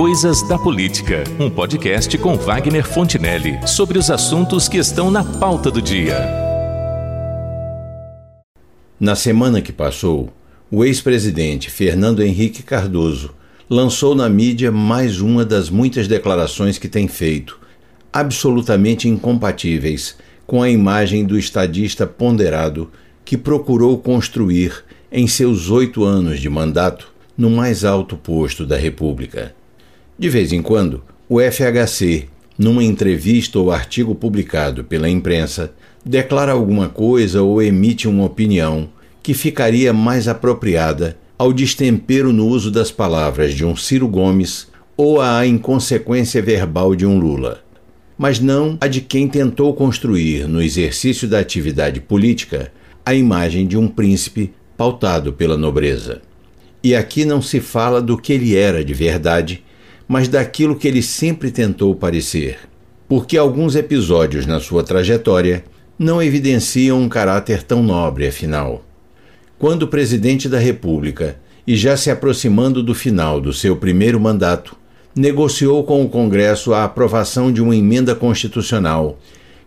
Coisas da Política, um podcast com Wagner Fontinelli sobre os assuntos que estão na pauta do dia. Na semana que passou, o ex-presidente Fernando Henrique Cardoso lançou na mídia mais uma das muitas declarações que tem feito, absolutamente incompatíveis com a imagem do estadista ponderado que procurou construir em seus oito anos de mandato no mais alto posto da República. De vez em quando, o FHC, numa entrevista ou artigo publicado pela imprensa, declara alguma coisa ou emite uma opinião que ficaria mais apropriada ao destempero no uso das palavras de um Ciro Gomes ou à inconsequência verbal de um Lula, mas não a de quem tentou construir, no exercício da atividade política, a imagem de um príncipe pautado pela nobreza. E aqui não se fala do que ele era de verdade, mas daquilo que ele sempre tentou parecer, porque alguns episódios na sua trajetória não evidenciam um caráter tão nobre, afinal. Quando presidente da República, e já se aproximando do final do seu primeiro mandato, negociou com o Congresso a aprovação de uma emenda constitucional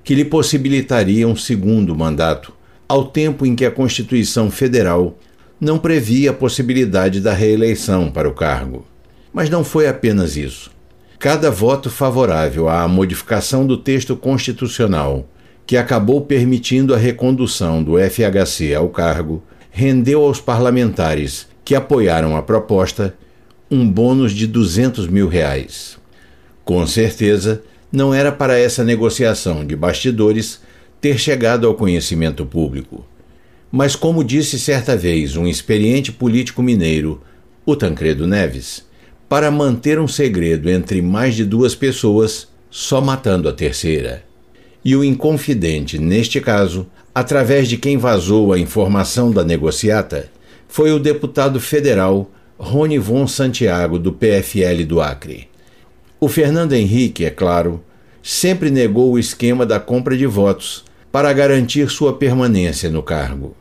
que lhe possibilitaria um segundo mandato, ao tempo em que a Constituição Federal não previa a possibilidade da reeleição para o cargo. Mas não foi apenas isso. Cada voto favorável à modificação do texto constitucional, que acabou permitindo a recondução do FHC ao cargo, rendeu aos parlamentares que apoiaram a proposta um bônus de 200 mil reais. Com certeza, não era para essa negociação de bastidores ter chegado ao conhecimento público. Mas, como disse certa vez um experiente político mineiro, o Tancredo Neves, para manter um segredo entre mais de duas pessoas, só matando a terceira. E o inconfidente, neste caso, através de quem vazou a informação da negociata, foi o deputado federal Rony Von Santiago, do PFL do Acre. O Fernando Henrique, é claro, sempre negou o esquema da compra de votos para garantir sua permanência no cargo.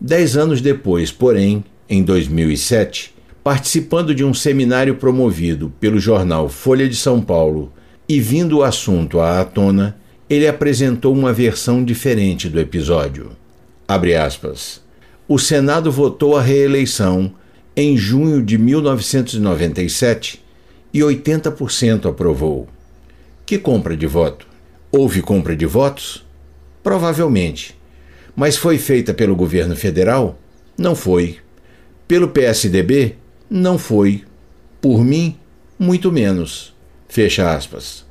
Dez anos depois, porém, em 2007, participando de um seminário promovido pelo jornal Folha de São Paulo e vindo o assunto à tona, ele apresentou uma versão diferente do episódio. Aspas. O Senado votou a reeleição em junho de 1997 e 80% aprovou. Que compra de voto? Houve compra de votos? Provavelmente. Mas foi feita pelo governo federal? Não foi. Pelo PSDB? Não foi. Por mim, muito menos. Fecha aspas.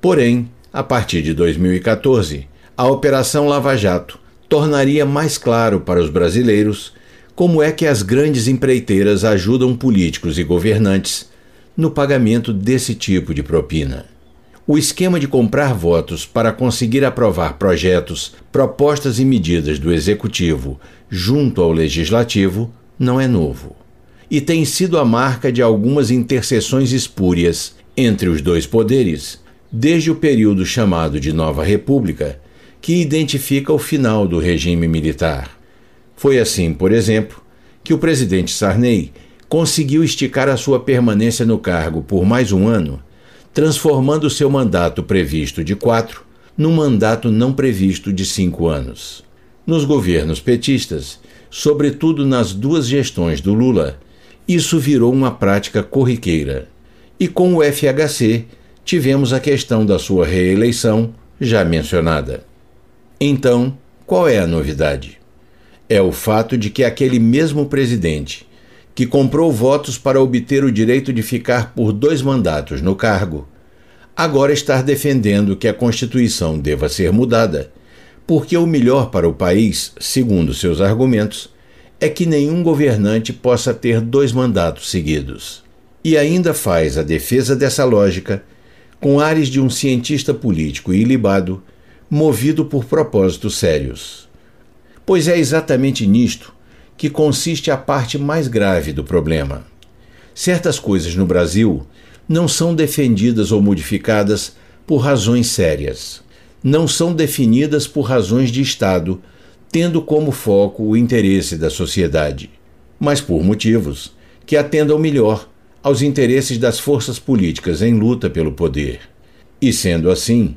Porém, a partir de 2014, a Operação Lava Jato tornaria mais claro para os brasileiros como é que as grandes empreiteiras ajudam políticos e governantes no pagamento desse tipo de propina. O esquema de comprar votos para conseguir aprovar projetos, propostas e medidas do Executivo junto ao Legislativo não é novo. E tem sido a marca de algumas interseções espúrias entre os dois poderes, desde o período chamado de Nova República, que identifica o final do regime militar. Foi assim, por exemplo, que o presidente Sarney conseguiu esticar a sua permanência no cargo por mais um ano transformando seu mandato previsto de quatro num mandato não previsto de cinco anos. Nos governos petistas, sobretudo nas duas gestões do Lula, isso virou uma prática corriqueira. E com o FHC, tivemos a questão da sua reeleição, já mencionada. Então, qual é a novidade? É o fato de que aquele mesmo presidente que comprou votos para obter o direito de ficar por dois mandatos no cargo, agora está defendendo que a Constituição deva ser mudada, porque o melhor para o país, segundo seus argumentos, é que nenhum governante possa ter dois mandatos seguidos. E ainda faz a defesa dessa lógica com ares de um cientista político ilibado, movido por propósitos sérios. Pois é exatamente nisto que consiste a parte mais grave do problema. Certas coisas no Brasil não são defendidas ou modificadas por razões sérias. Não são definidas por razões de Estado, tendo como foco o interesse da sociedade, mas por motivos que atendam melhor aos interesses das forças políticas em luta pelo poder. E sendo assim,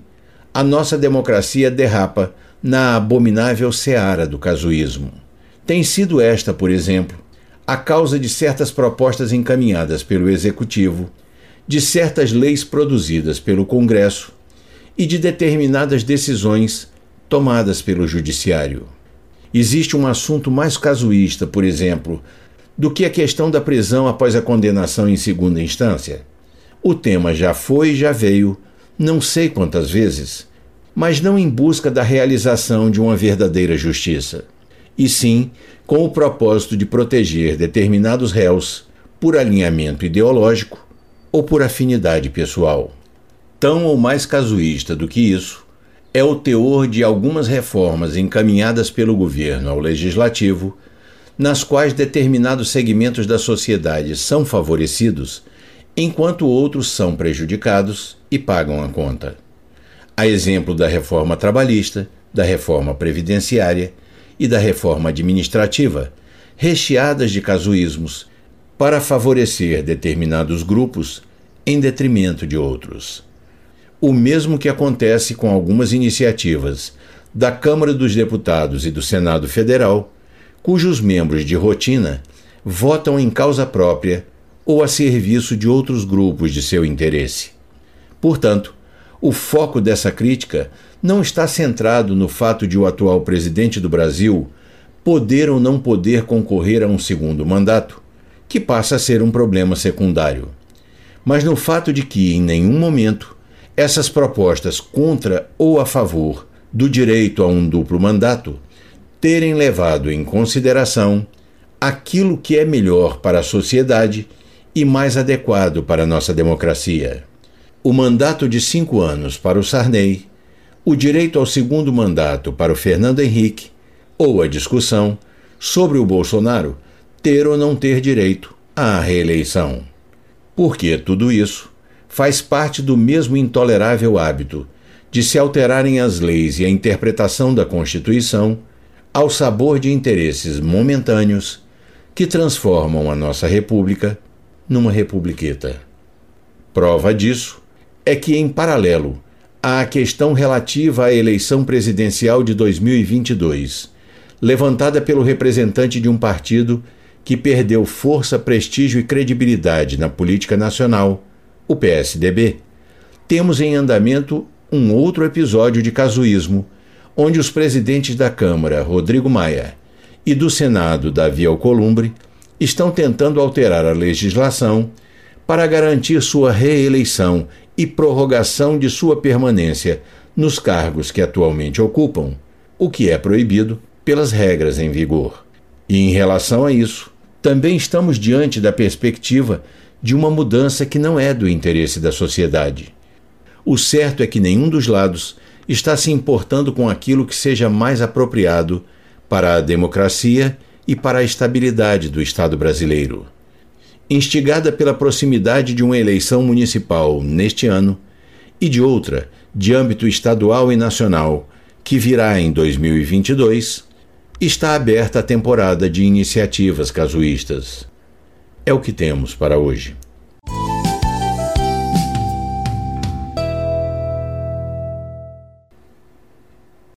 a nossa democracia derrapa na abominável seara do casuísmo. Tem sido esta, por exemplo, a causa de certas propostas encaminhadas pelo Executivo, de certas leis produzidas pelo Congresso e de determinadas decisões tomadas pelo Judiciário. Existe um assunto mais casuísta, por exemplo, do que a questão da prisão após a condenação em segunda instância. O tema já foi e já veio, não sei quantas vezes, mas não em busca da realização de uma verdadeira justiça, e sim com o propósito de proteger determinados réus por alinhamento ideológico ou por afinidade pessoal. Tão ou mais casuísta do que isso é o teor de algumas reformas encaminhadas pelo governo ao legislativo nas quais determinados segmentos da sociedade são favorecidos, enquanto outros são prejudicados e pagam a conta. A exemplo da reforma trabalhista, da reforma previdenciária e da reforma administrativa, recheadas de casuísmos para favorecer determinados grupos em detrimento de outros. O mesmo que acontece com algumas iniciativas da Câmara dos Deputados e do Senado Federal cujos membros de rotina votam em causa própria ou a serviço de outros grupos de seu interesse. Portanto, o foco dessa crítica não está centrado no fato de o atual presidente do Brasil poder ou não poder concorrer a um segundo mandato, que passa a ser um problema secundário, mas no fato de que, em nenhum momento, essas propostas contra ou a favor do direito a um duplo mandato terem levado em consideração aquilo que é melhor para a sociedade e mais adequado para a nossa democracia. O mandato de cinco anos para o Sarney, o direito ao segundo mandato para o Fernando Henrique, ou a discussão sobre o Bolsonaro ter ou não ter direito à reeleição. Porque tudo isso faz parte do mesmo intolerável hábito de se alterarem as leis e a interpretação da Constituição ao sabor de interesses momentâneos que transformam a nossa república numa republiqueta. Prova disso é que, em paralelo à questão relativa à eleição presidencial de 2022, levantada pelo representante de um partido que perdeu força, prestígio e credibilidade na política nacional, o PSDB, temos em andamento um outro episódio de casuísmo onde os presidentes da Câmara, Rodrigo Maia, e do Senado, Davi Alcolumbre, estão tentando alterar a legislação para garantir sua reeleição e prorrogação de sua permanência nos cargos que atualmente ocupam, o que é proibido pelas regras em vigor. E em relação a isso, também estamos diante da perspectiva de uma mudança que não é do interesse da sociedade. O certo é que nenhum dos lados está se importando com aquilo que seja mais apropriado para a democracia e para a estabilidade do Estado brasileiro. Instigada pela proximidade de uma eleição municipal neste ano e de outra de âmbito estadual e nacional, que virá em 2022, está aberta a temporada de iniciativas casuístas. É o que temos para hoje.